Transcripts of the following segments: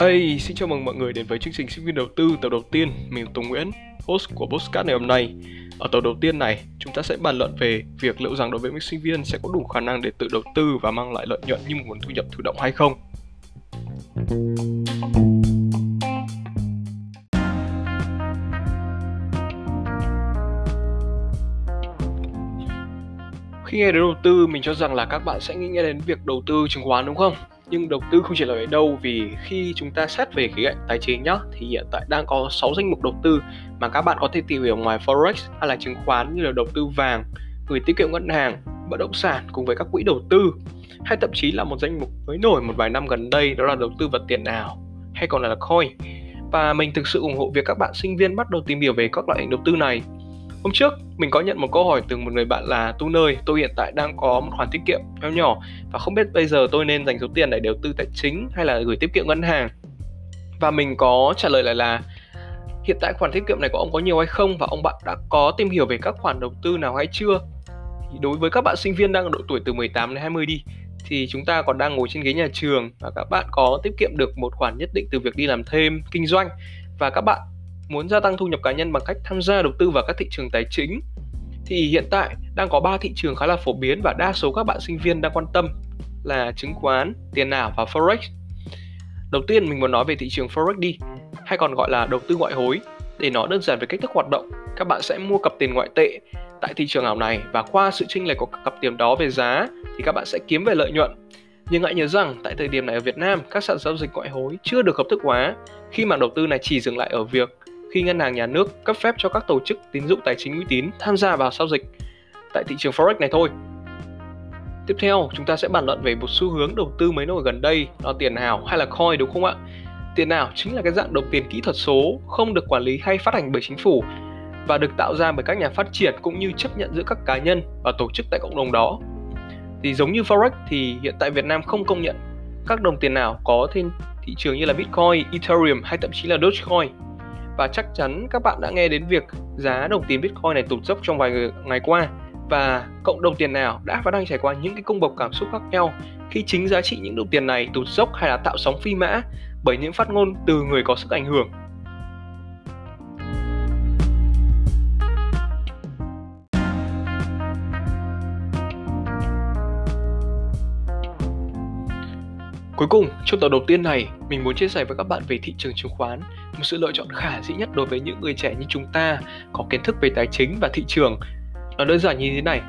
Hey, xin chào mừng mọi người đến với chương trình sinh viên đầu tư tập đầu tiên. Mình là Tùng Nguyễn, host của Postcard ngày hôm nay. Ở tập đầu tiên này, chúng ta sẽ bàn luận về việc liệu rằng đối với những sinh viên sẽ có đủ khả năng để tự đầu tư và mang lại lợi nhuận như một nguồn thu nhập thụ động hay không. Khi nghe đến đầu tư, mình cho rằng là các bạn sẽ nghĩ đến việc đầu tư chứng khoán đúng không? Nhưng đầu tư không chỉ là ở đâu vì khi chúng ta xét về khía cạnh tài chính nhá thì hiện tại đang có 6 danh mục đầu tư mà các bạn có thể tìm hiểu ngoài forex hay là chứng khoán như là đầu tư vàng, gửi tiết kiệm ngân hàng, bất động sản cùng với các quỹ đầu tư hay thậm chí là một danh mục mới nổi một vài năm gần đây đó là đầu tư vật tiền ảo hay còn là coin và mình thực sự ủng hộ việc các bạn sinh viên bắt đầu tìm hiểu về các loại hình đầu tư này Hôm trước, mình có nhận một câu hỏi từ một người bạn là Tu nơi, tôi hiện tại đang có một khoản tiết kiệm nhỏ nhỏ và không biết bây giờ tôi nên dành số tiền để đầu tư tài chính hay là gửi tiết kiệm ngân hàng. Và mình có trả lời lại là hiện tại khoản tiết kiệm này của ông có nhiều hay không và ông bạn đã có tìm hiểu về các khoản đầu tư nào hay chưa? Đối với các bạn sinh viên đang ở độ tuổi từ 18 đến 20 đi thì chúng ta còn đang ngồi trên ghế nhà trường và các bạn có tiết kiệm được một khoản nhất định từ việc đi làm thêm, kinh doanh và các bạn muốn gia tăng thu nhập cá nhân bằng cách tham gia đầu tư vào các thị trường tài chính thì hiện tại đang có 3 thị trường khá là phổ biến và đa số các bạn sinh viên đang quan tâm là chứng khoán, tiền ảo và forex. Đầu tiên mình muốn nói về thị trường forex đi, hay còn gọi là đầu tư ngoại hối. Để nói đơn giản về cách thức hoạt động, các bạn sẽ mua cặp tiền ngoại tệ tại thị trường ảo này và qua sự chênh lệch của cặp tiền đó về giá thì các bạn sẽ kiếm về lợi nhuận. Nhưng hãy nhớ rằng tại thời điểm này ở Việt Nam, các sàn giao dịch ngoại hối chưa được hợp thức hóa khi mà đầu tư này chỉ dừng lại ở việc khi ngân hàng nhà nước cấp phép cho các tổ chức tín dụng tài chính uy tín tham gia vào giao dịch tại thị trường forex này thôi. Tiếp theo, chúng ta sẽ bàn luận về một xu hướng đầu tư mới nổi gần đây, đó là tiền ảo hay là coin đúng không ạ? Tiền ảo chính là cái dạng đồng tiền kỹ thuật số không được quản lý hay phát hành bởi chính phủ và được tạo ra bởi các nhà phát triển cũng như chấp nhận giữa các cá nhân và tổ chức tại cộng đồng đó. Thì giống như Forex thì hiện tại Việt Nam không công nhận các đồng tiền nào có trên thị trường như là Bitcoin, Ethereum hay thậm chí là Dogecoin và chắc chắn các bạn đã nghe đến việc giá đồng tiền Bitcoin này tụt dốc trong vài ngày qua. Và cộng đồng tiền nào đã và đang trải qua những cái cung bậc cảm xúc khác nhau khi chính giá trị những đồng tiền này tụt dốc hay là tạo sóng phi mã bởi những phát ngôn từ người có sức ảnh hưởng. Cuối cùng, trong tập đầu tiên này, mình muốn chia sẻ với các bạn về thị trường chứng khoán, một sự lựa chọn khả dĩ nhất đối với những người trẻ như chúng ta có kiến thức về tài chính và thị trường. Nó đơn giản như thế này,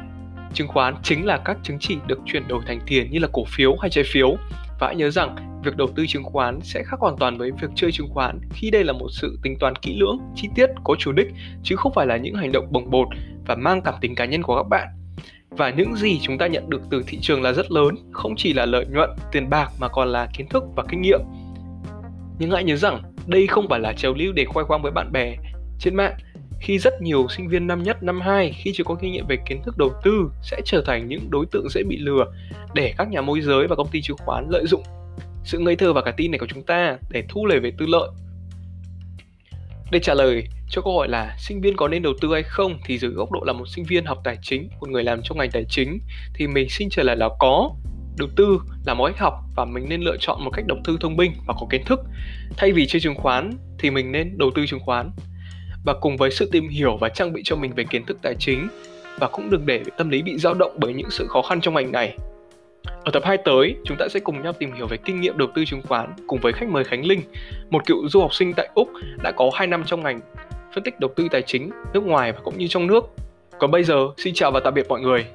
chứng khoán chính là các chứng chỉ được chuyển đổi thành tiền như là cổ phiếu hay trái phiếu. Và hãy nhớ rằng, việc đầu tư chứng khoán sẽ khác hoàn toàn với việc chơi chứng khoán khi đây là một sự tính toán kỹ lưỡng, chi tiết, có chủ đích, chứ không phải là những hành động bồng bột và mang cảm tính cá nhân của các bạn và những gì chúng ta nhận được từ thị trường là rất lớn, không chỉ là lợi nhuận, tiền bạc mà còn là kiến thức và kinh nghiệm. Nhưng hãy nhớ rằng, đây không phải là trào lưu để khoe khoang với bạn bè. Trên mạng, khi rất nhiều sinh viên năm nhất, năm hai, khi chưa có kinh nghiệm về kiến thức đầu tư, sẽ trở thành những đối tượng dễ bị lừa để các nhà môi giới và công ty chứng khoán lợi dụng sự ngây thơ và cả tin này của chúng ta để thu lời về tư lợi. Để trả lời cho câu hỏi là sinh viên có nên đầu tư hay không thì dưới góc độ là một sinh viên học tài chính, một người làm trong ngành tài chính thì mình xin trả lời là có. Đầu tư là một cách học và mình nên lựa chọn một cách đầu tư thông minh và có kiến thức. Thay vì chơi chứng khoán thì mình nên đầu tư chứng khoán. Và cùng với sự tìm hiểu và trang bị cho mình về kiến thức tài chính và cũng đừng để tâm lý bị dao động bởi những sự khó khăn trong ngành này ở tập 2 tới, chúng ta sẽ cùng nhau tìm hiểu về kinh nghiệm đầu tư chứng khoán cùng với khách mời Khánh Linh, một cựu du học sinh tại Úc đã có 2 năm trong ngành phân tích đầu tư tài chính nước ngoài và cũng như trong nước. Còn bây giờ, xin chào và tạm biệt mọi người.